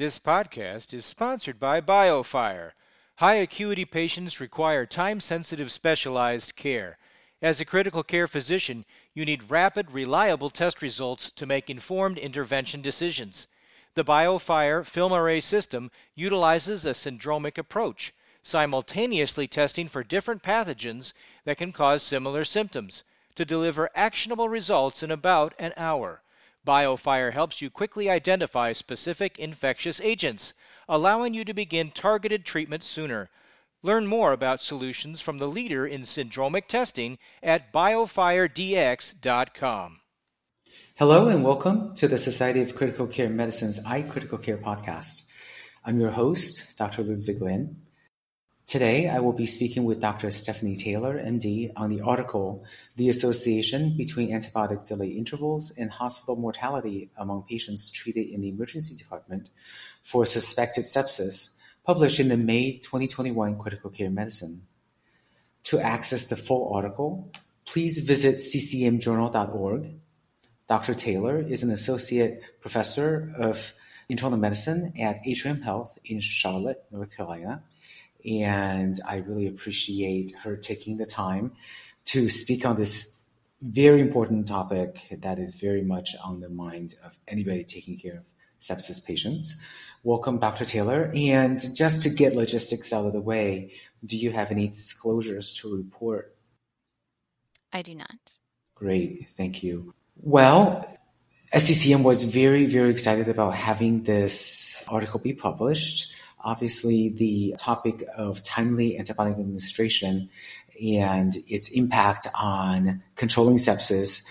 This podcast is sponsored by BioFire. High acuity patients require time sensitive specialized care. As a critical care physician, you need rapid, reliable test results to make informed intervention decisions. The BioFire FilmArray system utilizes a syndromic approach, simultaneously testing for different pathogens that can cause similar symptoms to deliver actionable results in about an hour. BioFire helps you quickly identify specific infectious agents, allowing you to begin targeted treatment sooner. Learn more about solutions from the leader in syndromic testing at biofiredx.com. Hello and welcome to the Society of Critical Care Medicine's iCritical Care podcast. I'm your host, Dr. Ludwig Lin. Today, I will be speaking with Dr. Stephanie Taylor, MD, on the article The Association Between Antibiotic Delay Intervals and Hospital Mortality Among Patients Treated in the Emergency Department for Suspected Sepsis, published in the May 2021 Critical Care Medicine. To access the full article, please visit ccmjournal.org. Dr. Taylor is an associate professor of internal medicine at Atrium Health in Charlotte, North Carolina and I really appreciate her taking the time to speak on this very important topic that is very much on the mind of anybody taking care of sepsis patients. Welcome, Dr. Taylor. And just to get logistics out of the way, do you have any disclosures to report? I do not. Great, thank you. Well, SCCM was very, very excited about having this article be published obviously the topic of timely antibiotic administration and its impact on controlling sepsis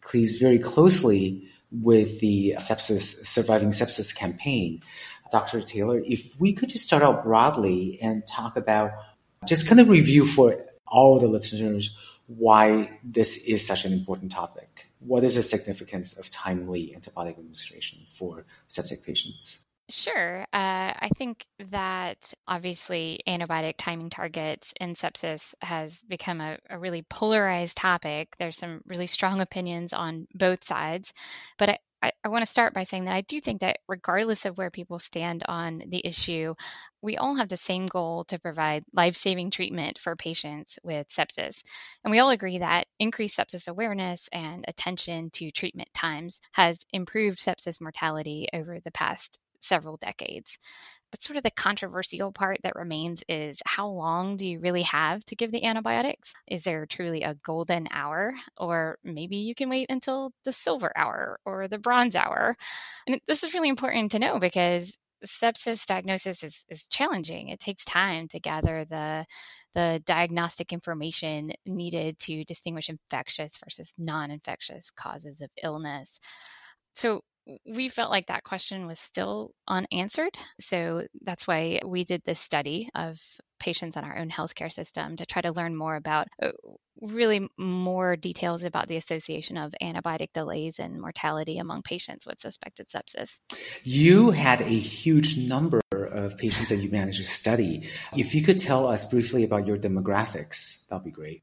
cleaves very closely with the sepsis surviving sepsis campaign. Dr. Taylor, if we could just start out broadly and talk about just kind of review for all the listeners why this is such an important topic. What is the significance of timely antibiotic administration for septic patients? Sure. Uh, I think that obviously antibiotic timing targets in sepsis has become a, a, really polarized topic. There's some really strong opinions on both sides. But I, I, I want to start by saying that I do think that regardless of where people stand on the issue, we all have the same goal to provide life saving treatment for patients with sepsis. And we all agree that increased sepsis awareness and attention to treatment times has improved sepsis mortality over the past several decades. But sort of the controversial part that remains is how long do you really have to give the antibiotics? Is there truly a golden hour? Or maybe you can wait until the silver hour or the bronze hour. And this is really important to know because sepsis diagnosis is, is challenging. It takes time to gather the the diagnostic information needed to distinguish infectious versus non-infectious causes of illness. So we felt like that question was still unanswered. So that's why we did this study of patients in our own healthcare system to try to learn more about uh, really more details about the association of antibiotic delays and mortality among patients with suspected sepsis. You had a huge number of patients that you managed to study. If you could tell us briefly about your demographics, that'd be great.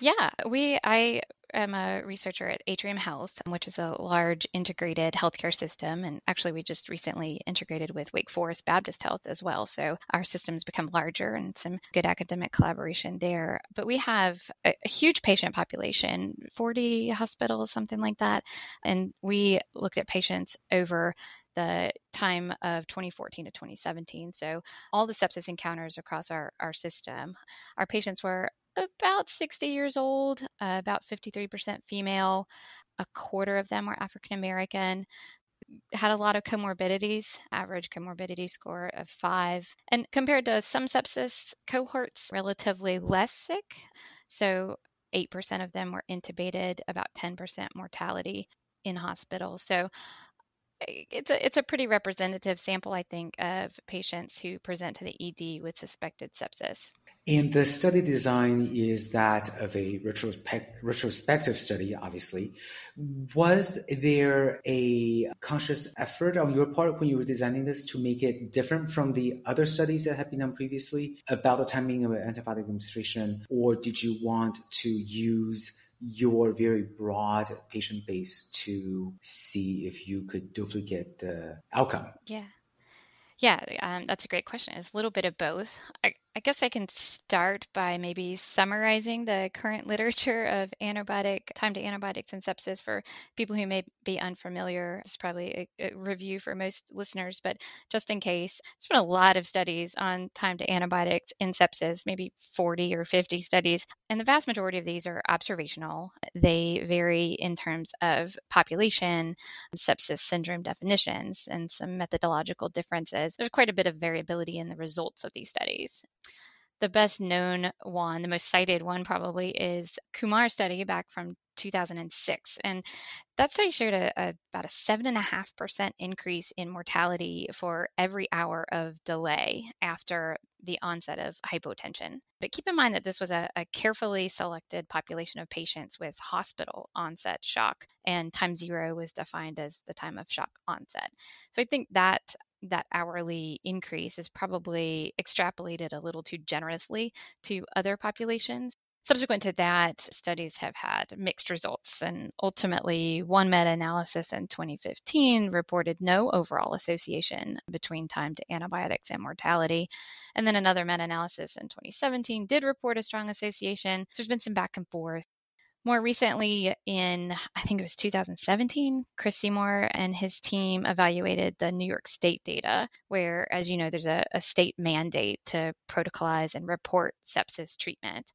Yeah, we I am a researcher at Atrium Health, which is a large integrated healthcare system. And actually, we just recently integrated with Wake Forest Baptist Health as well. So our systems become larger and some good academic collaboration there. But we have a, a huge patient population 40 hospitals, something like that. And we looked at patients over the time of 2014 to 2017. So all the sepsis encounters across our, our system, our patients were about 60 years old, uh, about 53% female. A quarter of them were African American. Had a lot of comorbidities, average comorbidity score of five. And compared to some sepsis cohorts, relatively less sick. So 8% of them were intubated, about 10% mortality in hospital. So Eh, it's a it's a pretty representative sample, I think, of patients who present to the ED with suspected sepsis. And the study design is that of a retrospective study, obviously. Was there a conscious effort on your part when you were designing this to make it different from the other studies that have been done previously about the timing of antibiotic administration? Or did you want to use your very broad patient base to see if you could duplicate the outcome? Yeah. Yeah, um, that's a great question. It's a little bit of both. I, I guess I can start by maybe summarizing the current literature of antibiotic time to antibiotics and sepsis for people who may be unfamiliar. It's probably a, a review for most listeners, but just in case, there's been a lot of studies on time to antibiotics in sepsis, maybe 40 or 50 studies, and the vast majority of these are observational. They vary in terms of population, sepsis syndrome definitions, and some methodological differences. There's quite a bit of variability in the results of these studies the best known one, the most cited one probably is Kumar study back from 2006. And that study showed a, a about a 7.5% increase in mortality for every hour of delay after the onset of hypotension. But keep in mind that this was a, a carefully selected population of patients with hospital onset shock, and time zero was defined as the time of shock onset. So I think that that hourly increase is probably extrapolated a little too generously to other populations. Subsequent to that, studies have had mixed results, and ultimately, one meta analysis in 2015 reported no overall association between time to antibiotics and mortality. And then another meta analysis in 2017 did report a strong association. So there's been some back and forth. More recently, in I think it was 2017, Chris Seymour and his team evaluated the New York State data, where, as you know, there's a, a state mandate to protocolize and report sepsis treatment.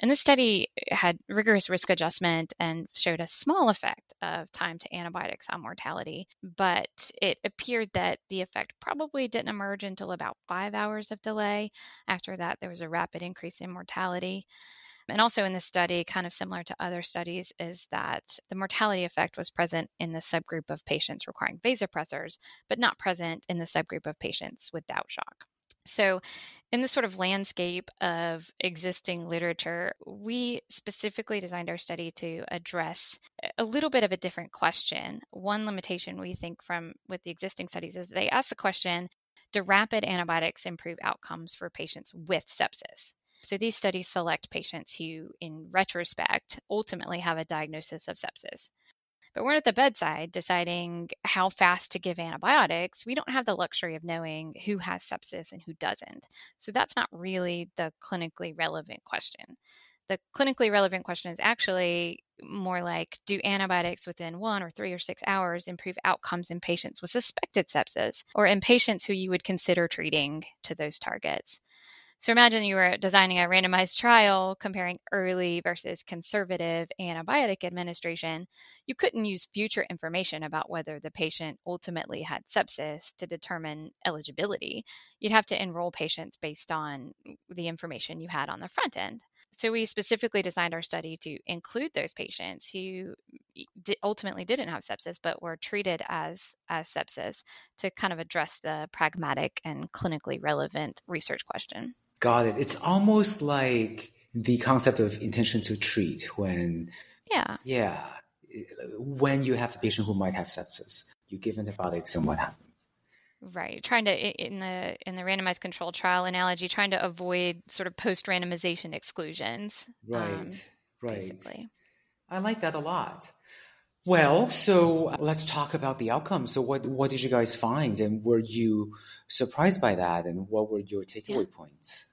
And this study had rigorous risk adjustment and showed a small effect of time to antibiotics on mortality, but it appeared that the effect probably didn't emerge until about five hours of delay. After that, there was a rapid increase in mortality. And also in this study, kind of similar to other studies, is that the mortality effect was present in the subgroup of patients requiring vasopressors, but not present in the subgroup of patients without shock. So, in the sort of landscape of existing literature, we specifically designed our study to address a little bit of a different question. One limitation we think from with the existing studies is they ask the question Do rapid antibiotics improve outcomes for patients with sepsis? So these studies select patients who, in retrospect, ultimately have a diagnosis of sepsis. But we're at the bedside deciding how fast to give antibiotics. We don't have the luxury of knowing who has sepsis and who doesn't. So that's not really the clinically relevant question. The clinically relevant question is actually more like do antibiotics within one or three or six hours improve outcomes in patients with suspected sepsis or in patients who you would consider treating to those targets? So imagine you were designing a randomized trial comparing early versus conservative antibiotic administration. You couldn't use future information about whether the patient ultimately had sepsis to determine eligibility. You'd have to enroll patients based on the information you had on the front end. So we specifically designed our study to include those patients who ultimately didn't have sepsis but were treated as as sepsis to kind of address the pragmatic and clinically relevant research question. Got it. It's almost like the concept of intention to treat when, yeah, yeah, when you have a patient who might have sepsis, you give antibiotics, and what happens? Right. Trying to in the in the randomized control trial analogy, trying to avoid sort of post randomization exclusions. Right. Um, right. Basically. I like that a lot. Well, so let's talk about the outcome. So, what what did you guys find, and were you surprised by that, and what were your takeaway yeah. points?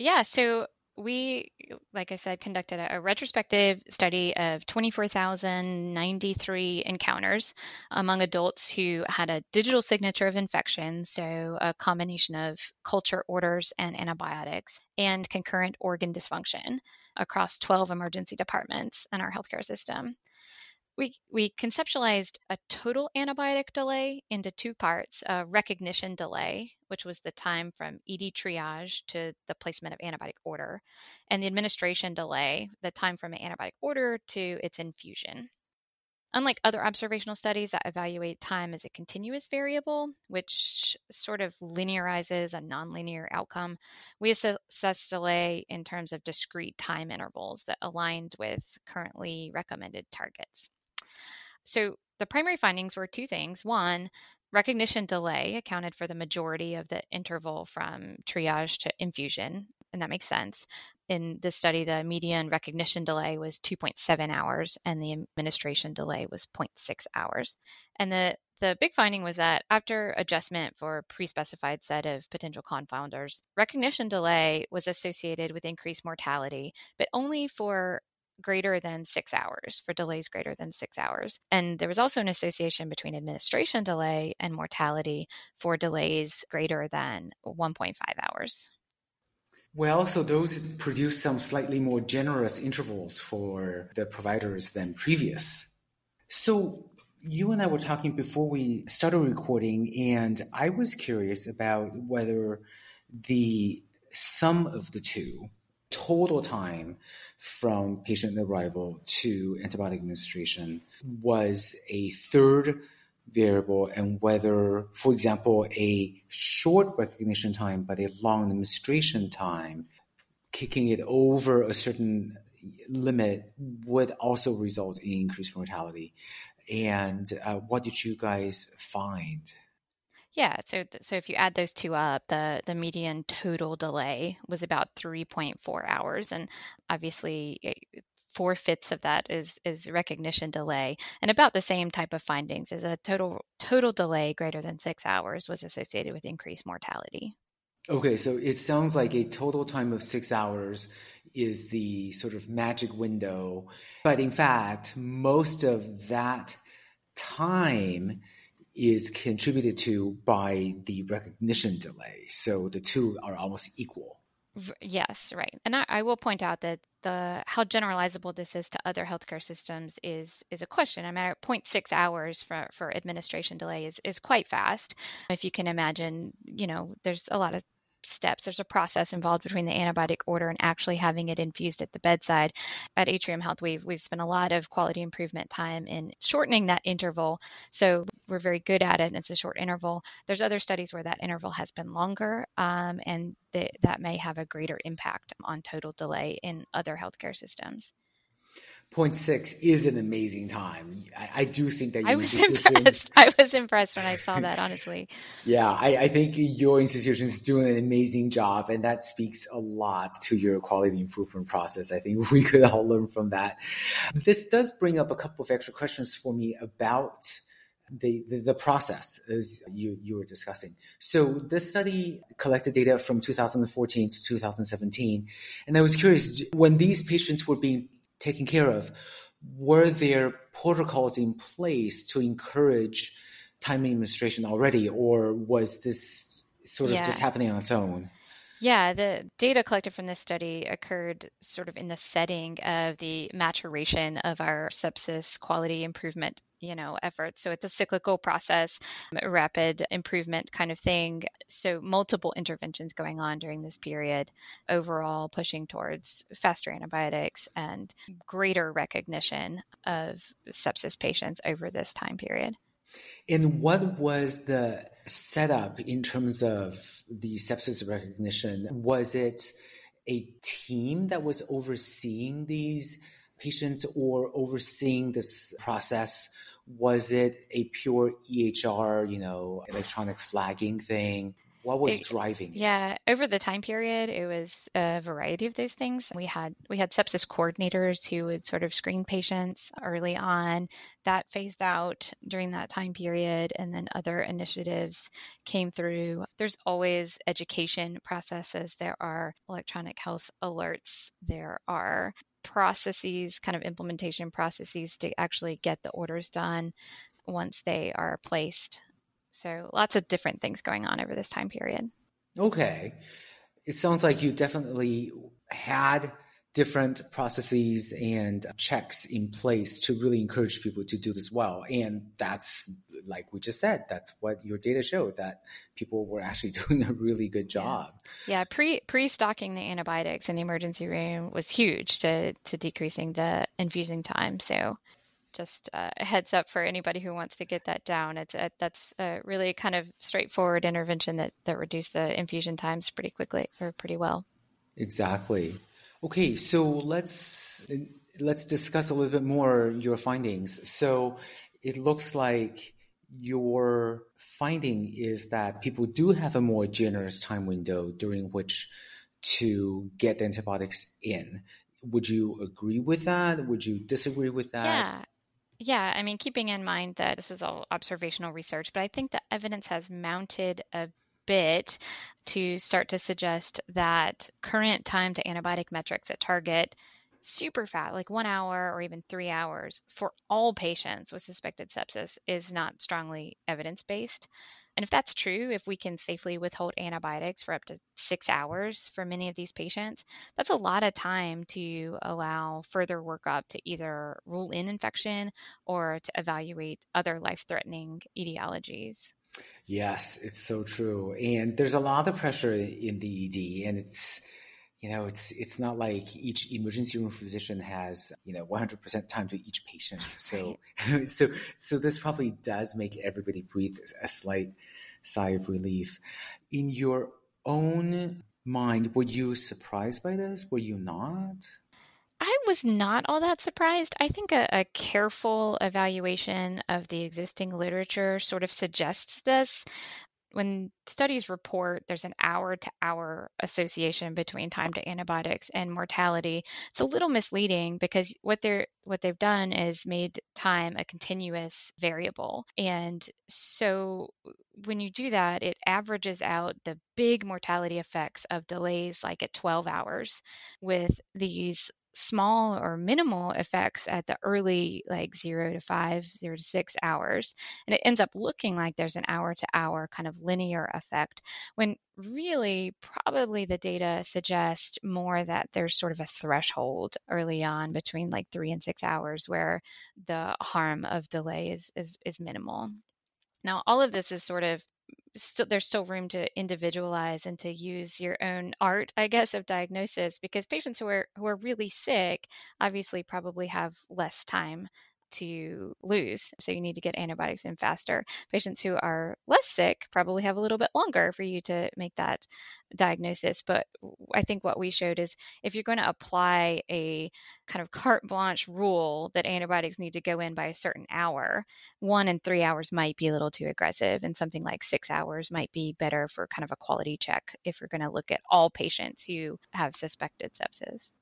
Yeah, so we, like I said, conducted a, a retrospective study of 24,093 encounters among adults who had a digital signature of infection, so a combination of culture orders and antibiotics, and concurrent organ dysfunction across 12 emergency departments in our healthcare system we, we conceptualized a total antibiotic delay into two parts a recognition delay, which was the time from ED triage to the placement of antibiotic order, and the administration delay, the time from an antibiotic order to its infusion. Unlike other observational studies that evaluate time as a continuous variable, which sort of linearizes a nonlinear outcome, we assess delay in terms of discrete time intervals that aligned with currently recommended targets. So the primary findings were two things. One, recognition delay accounted for the majority of the interval from triage to infusion, and that makes sense. in this study, the median recognition delay was 2.7 hours and the administration delay was 0.6 hours. And the the big finding was that after adjustment for a pre-specified set of potential confounders, recognition delay was associated with increased mortality, but only for greater than six hours, for delays greater than six hours. And there was also an association between administration delay and mortality for delays greater than 1.5 hours. Well, so those produce some slightly more generous intervals for the providers than previous. So you and I were talking before we started recording, and I was curious about whether the sum of the two, total time from patient arrival to antibiotic administration, was a third variable, and whether, for example, a short recognition time but a long administration time, kicking it over a certain limit would also result in increased mortality. And uh, what did you guys find? Yeah, so so if you add those two up, the the median total delay was about 3.4 hours, and obviously eh, four fifths of that is is recognition delay, and about the same type of findings as a total total delay greater than six hours was associated with increased mortality. Okay, so it sounds like a total time of six hours is the sort of magic window. But in fact, most of that time is contributed to by the recognition delay. So the two are almost equal. Yes, right. And I, I, will point out that the how generalizable this is to other healthcare systems is is a question. I mean, 0.6 hours for, for administration delay is, is quite fast. If you can imagine, you know, there's a lot of steps. There's a process involved between the antibiotic order and actually having it infused at the bedside. At Atrium Health, we've we've spent a lot of quality improvement time in shortening that interval. So we're very good at it. And it's a short interval. There's other studies where that interval has been longer, um, and th- that may have a greater impact on total delay in other healthcare systems. 0.6 is an amazing time. I, I do think that I was impressed. I was impressed when I saw that, honestly. yeah, I, I, think your institution is doing an amazing job, and that speaks a lot to your quality improvement process. I think we could all learn from that. This does bring up a couple of extra questions for me about the, the, the, process as you, you were discussing. So this study collected data from 2014 to 2017. And I was curious, when these patients were being taken care of, were there protocols in place to encourage time administration already, or was this sort of yeah. just happening on its own? Yeah, the data collected from this study occurred sort of in the setting of the maturation of our sepsis quality improvement, you know, efforts. So it's a cyclical process, rapid improvement kind of thing. So multiple interventions going on during this period, overall pushing towards faster antibiotics and greater recognition of sepsis patients over this time period. And what was the setup in terms of the sepsis recognition? Was it a team that was overseeing these patients or overseeing this process? Was it a pure EHR, you know, electronic flagging thing? What was it, driving it? Yeah, over the time period, it was a variety of those things. We had we had sepsis coordinators who would sort of screen patients early on. That phased out during that time period, and then other initiatives came through. There's always education processes. There are electronic health alerts. There are processes, kind of implementation processes to actually get the orders done once they are placed so lots of different things going on over this time period. Okay. It sounds like you definitely had different processes and checks in place to really encourage people to do this well. And that's, like we just said, that's what your data showed that people were actually doing a really good job. Yeah, yeah pre pre stocking the antibiotics in the emergency room was huge to to decreasing the infusing time. So just uh, a heads up for anybody who wants to get that down. It's a, that's a really kind of straightforward intervention that that reduced the infusion times pretty quickly or pretty well. Exactly. Okay, so let's let's discuss a little bit more your findings. So it looks like your finding is that people do have a more generous time window during which to get the antibiotics in. Would you agree with that? Would you disagree with that? Yeah. Yeah, I mean, keeping in mind that this is all observational research, but I think the evidence has mounted a bit to start to suggest that current time to antibiotic metrics that target super fast, like one hour or even three hours for all patients with suspected sepsis is not strongly evidence based. And if that's true, if we can safely withhold antibiotics for up to six hours for many of these patients, that's a lot of time to allow further workup to either rule in infection or to evaluate other life threatening etiologies. Yes, it's so true. And there's a lot of pressure in the ED, and it's you know it's it's not like each emergency room physician has you know 100% time to each patient so so so this probably does make everybody breathe a slight sigh of relief. In your own mind were you surprised by this? Were you not? I was not all that surprised. I think a, a, careful evaluation of the existing literature sort of suggests this when studies report there's an hour to hour association between time to antibiotics and mortality it's a little misleading because what they're what they've done is made time a continuous variable. And so when you do that it averages out the big mortality effects of delays like at 12 hours with these small or minimal effects at the early like zero to five, zero to six hours. And it ends up looking like there's an hour to hour kind of linear effect when really probably the data suggest more that there's sort of a threshold early on between like three and six hours where the harm of delay is, is, is minimal. Now, all of this is sort of still there's still room to individualize and to use your own art i guess of diagnosis because patients who are who are really sick obviously probably have less time to lose. So you need to get antibiotics in faster. Patients who are less sick probably have a little bit longer for you to make that diagnosis. But I think what we showed is if you're going to apply a kind of carte blanche rule that antibiotics need to go in by a certain hour, one and three hours might be a little too aggressive, and something like six hours might be better for kind of a quality check if you're going to look at all patients who have suspected sepsis.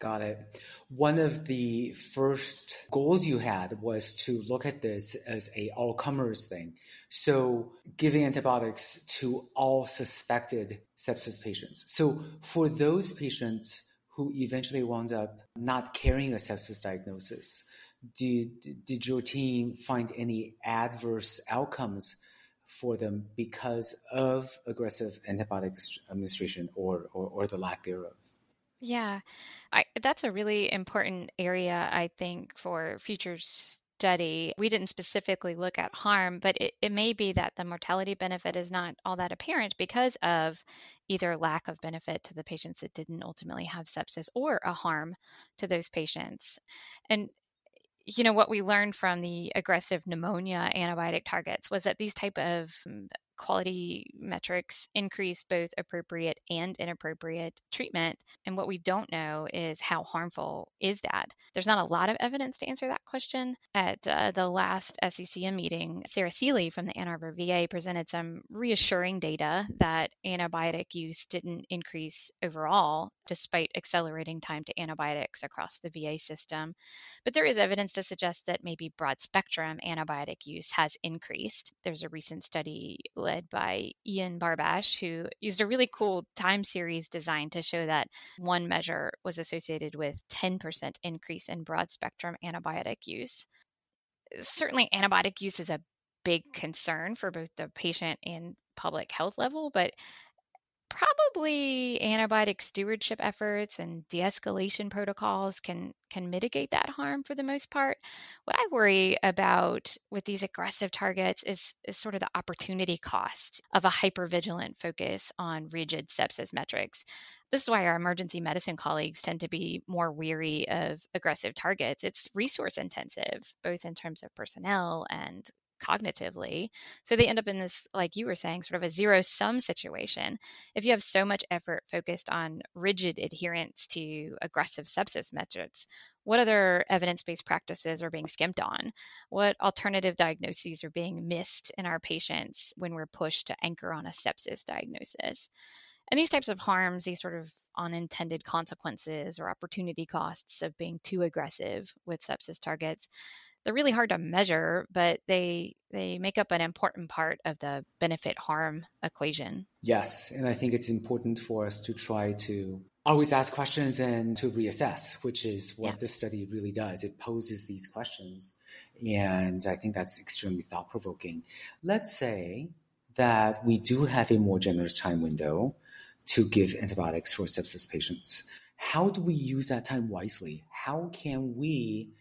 Got it. One of the first goals you had was to look at this as a all comers thing. So giving antibiotics to all suspected sepsis patients. So for those patients who eventually wound up not carrying a sepsis diagnosis, did, did your team find any adverse outcomes for them because of aggressive antibiotic administration or, or, or the lack thereof? Yeah, I, that's a really important area, I think, for future study. We didn't specifically look at harm, but it, it may be that the mortality benefit is not all that apparent because of either lack of benefit to the patients that didn't ultimately have sepsis or a harm to those patients. And you know what we learned from the aggressive pneumonia antibiotic targets was that these type of mm, quality metrics increase both appropriate and inappropriate treatment. And what we don't know is how harmful is that. There's not a lot of evidence to answer that question. At uh, the last SCCM meeting, Sarah Seelye from the Ann Arbor VA presented some reassuring data that antibiotic use didn't increase overall, despite accelerating time to antibiotics across the VA system. But there is evidence to suggest that maybe broad spectrum antibiotic use has increased. There's a recent study led by Ian Barbash, who used a really cool time series design to show that one measure was associated with 10% increase in broad spectrum antibiotic use. Certainly, antibiotic use is a big concern for both the patient and public health level, but probably antibiotic stewardship efforts and de-escalation protocols can can mitigate that harm for the most part. What I worry about with these aggressive targets is, is sort of the opportunity cost of a hypervigilant focus on rigid sepsis metrics. This is why our emergency medicine colleagues tend to be more weary of aggressive targets. It's resource intensive, both in terms of personnel and cognitively. So they end up in this, like you were saying, sort of a zero sum situation. If you have so much effort focused on rigid adherence to aggressive sepsis metrics, what other evidence based practices are being skimped on? What alternative diagnoses are being missed in our patients when we're pushed to anchor on a sepsis diagnosis? And these types of harms, these sort of unintended consequences or opportunity costs of being too aggressive with sepsis targets, they're really hard to measure, but they they make up an important part of the benefit harm equation. Yes, and I think it's important for us to try to always ask questions and to reassess, which is what yeah. this study really does. It poses these questions, and I think that's extremely thought provoking. Let's say that we do have a more generous time window to give antibiotics for sepsis patients. How do we use that time wisely? How can we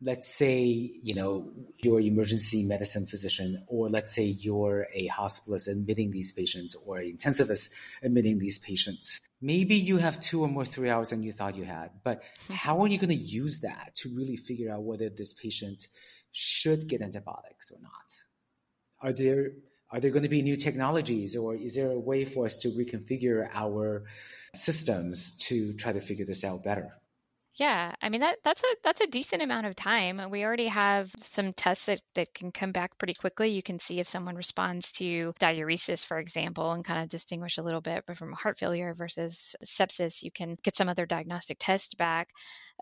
let's say you know you're emergency medicine physician or let's say you're a hospitalist admitting these patients or an intensivist admitting these patients. Maybe you have two or more three hours than you thought you had but hmm. how are you going to use that to really figure out whether this patient should get antibiotics or not? Are there are there going to be new technologies or is there a way for us to reconfigure our systems to try to figure this out better yeah, I mean that that's a that's a decent amount of time. We already have some tests that, that can come back pretty quickly. You can see if someone responds to diuresis, for example, and kind of distinguish a little bit from heart failure versus sepsis. You can get some other diagnostic tests back.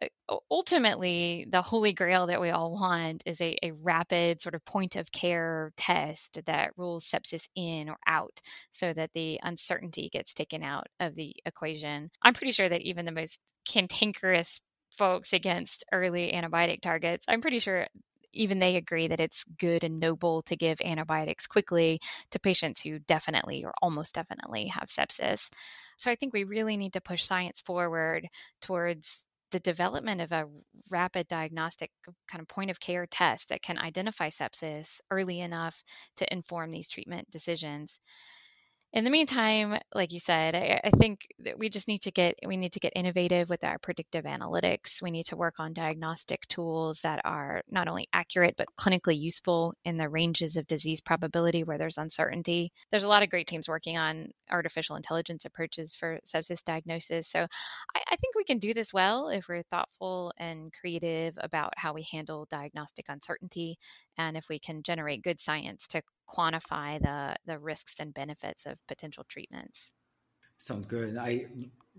Uh, ultimately, the holy grail that we all want is a, a rapid sort of point of care test that rules sepsis in or out so that the uncertainty gets taken out of the equation. I'm pretty sure that even the most cantankerous folks against early antibiotic targets, I'm pretty sure even they agree that it's good and noble to give antibiotics quickly to patients who definitely or almost definitely have sepsis. So I think we really need to push science forward towards the development of a rapid diagnostic kind of point of care test that can identify sepsis early enough to inform these treatment decisions in the meantime, like you said, I, I, think that we just need to get we need to get innovative with our predictive analytics. We need to work on diagnostic tools that are not only accurate but clinically useful in the ranges of disease probability where there's uncertainty. There's a lot of great teams working on artificial intelligence approaches for sepsis diagnosis. So I, I think we can do this well if we're thoughtful and creative about how we handle diagnostic uncertainty and if we can generate good science to quantify the the risks and benefits of potential treatments. Sounds good. I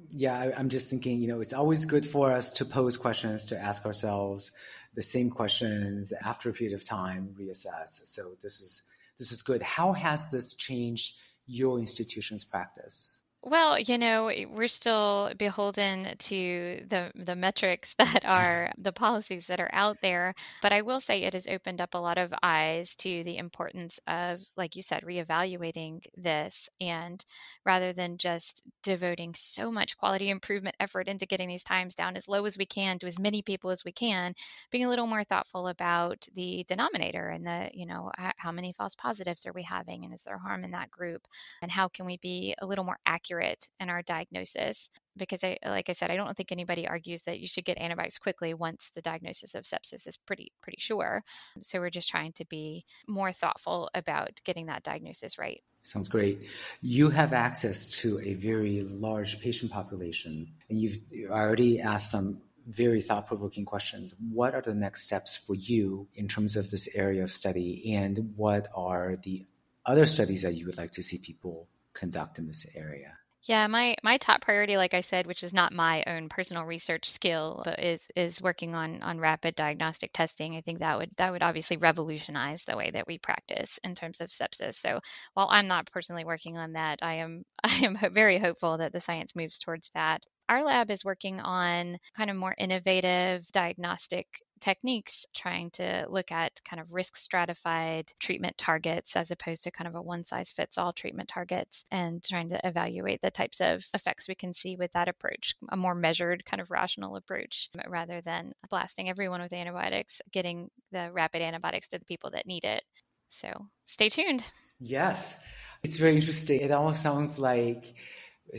yeah, I, am just thinking, you know, it's always good for us to pose questions, to ask ourselves the same questions after a period of time, reassess. So this is this is good. How has this changed your institution's practice? Well, you know, we're still beholden to the the metrics that are the policies that are out there, but I will say it has opened up a lot of eyes to the importance of, like you said, reevaluating this and rather than just devoting so much quality improvement effort into getting these times down as low as we can to as many people as we can, being a little more thoughtful about the denominator and the, you know, how many false positives are we having and is there harm in that group and how can we be a little more accurate accurate in our diagnosis because I, like I said, I don't think anybody argues that you should get antibiotics quickly once the diagnosis of sepsis is pretty pretty sure. So we're just trying to be more thoughtful about getting that diagnosis right. Sounds great. You have access to a very large patient population, and you've already asked some very thought provoking questions. What are the next steps for you in terms of this area of study, and what are the other studies that you would like to see people conduct in this area? Yeah, my my top priority, like I said, which is not my own personal research skill, but is is working on on rapid diagnostic testing. I think that would that would obviously revolutionize the way that we practice in terms of sepsis. So while I'm not personally working on that, I am I am very hopeful that the science moves towards that. Our lab is working on kind of more innovative diagnostic techniques trying to look at kind of risk stratified treatment targets as opposed to kind of a one size fits all treatment targets and trying to evaluate the types of effects we can see with that approach, a more measured kind of rational approach rather than blasting everyone with antibiotics, getting the rapid antibiotics to the people that need it. So stay tuned. Yes, it's very interesting. It almost sounds like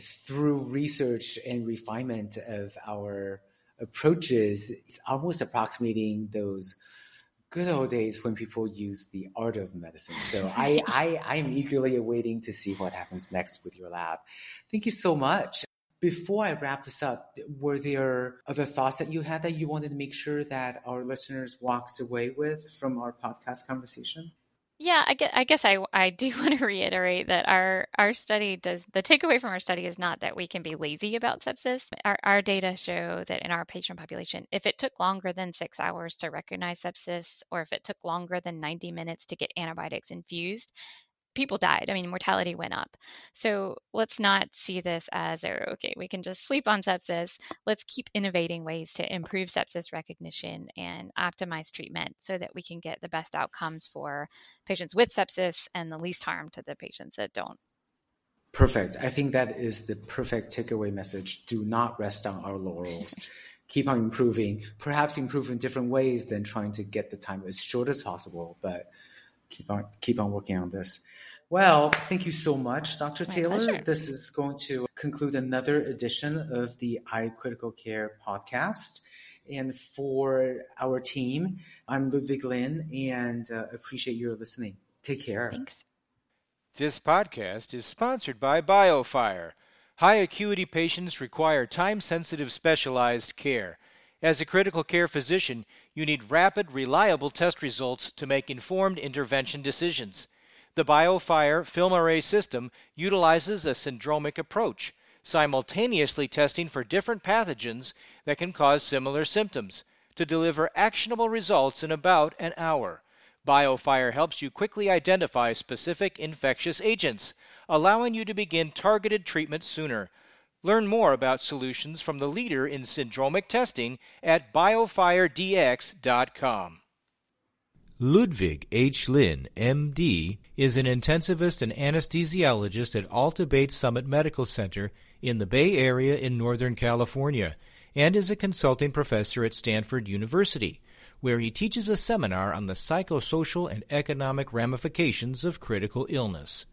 through research and refinement of our approaches, it's almost approximating those good old days when people use the art of medicine. So I, I, I'm eagerly awaiting to see what happens next with your lab. Thank you so much. Before I wrap this up, were there other thoughts that you had that you wanted to make sure that our listeners walked away with from our podcast conversation? Yeah, I guess, I guess I, I do want to reiterate that our our study does the takeaway from our study is not that we can be lazy about sepsis. Our, our data show that in our patient population, if it took longer than six hours to recognize sepsis, or if it took longer than 90 minutes to get antibiotics infused, people died. I mean, mortality went up. So let's not see this as, oh, okay, we can just sleep on sepsis. Let's keep innovating ways to improve sepsis recognition and optimize treatment so that we can get the best outcomes for patients with sepsis and the least harm to the patients that don't. Perfect. I think that is the perfect takeaway message. Do not rest on our laurels. keep on improving, perhaps improve in different ways than trying to get the time as short as possible, but keep on keep on working on this. Well, thank you so much, Dr. My Taylor. Pleasure. This is going to conclude another edition of the iCritical Care podcast. And for our team, I'm Ludwig Lin and uh, appreciate your listening. Take care. Thanks. This podcast is sponsored by BioFire. High acuity patients require time sensitive specialized care. As a critical care physician, you need rapid, reliable test results to make informed intervention decisions. The BioFire FilmArray system utilizes a syndromic approach, simultaneously testing for different pathogens that can cause similar symptoms to deliver actionable results in about an hour. BioFire helps you quickly identify specific infectious agents, allowing you to begin targeted treatment sooner. Learn more about solutions from the leader in syndromic testing at biofiredx.com. Ludwig H. Lin, M.D., is an intensivist and anesthesiologist at Alta Bates Summit Medical Center in the Bay Area in Northern California and is a consulting professor at Stanford University, where he teaches a seminar on the psychosocial and economic ramifications of critical illness.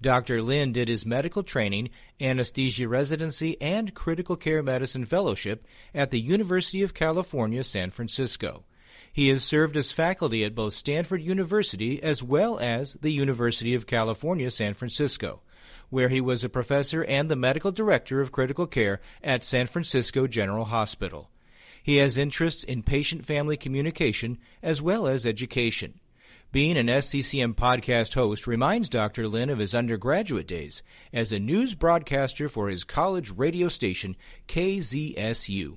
Dr. Lin did his medical training, anesthesia residency, and critical care medicine fellowship at the University of California, San Francisco. He has served as faculty at both Stanford University as well as the University of California, San Francisco, where he was a professor and the medical director of critical care at San Francisco General Hospital. He has interests in patient family communication as well as education. Being an SCCM podcast host reminds Dr. Lin of his undergraduate days as a news broadcaster for his college radio station, KZSU.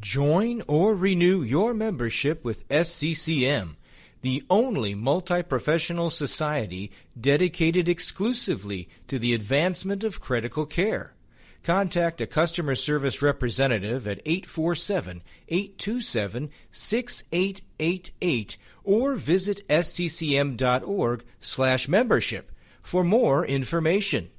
Join or renew your membership with SCCM, the only multi professional society dedicated exclusively to the advancement of critical care. Contact a customer service representative at 847 827 6888 or visit sccm.org/membership for more information.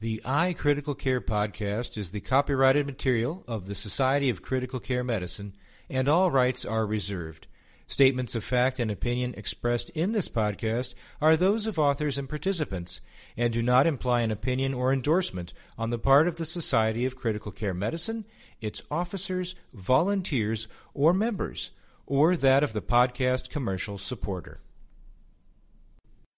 The iCritical Care podcast is the copyrighted material of the Society of Critical Care Medicine, and all rights are reserved. Statements of fact and opinion expressed in this podcast are those of authors and participants and do not imply an opinion or endorsement on the part of the Society of Critical Care Medicine, its officers, volunteers, or members, or that of the podcast commercial supporter.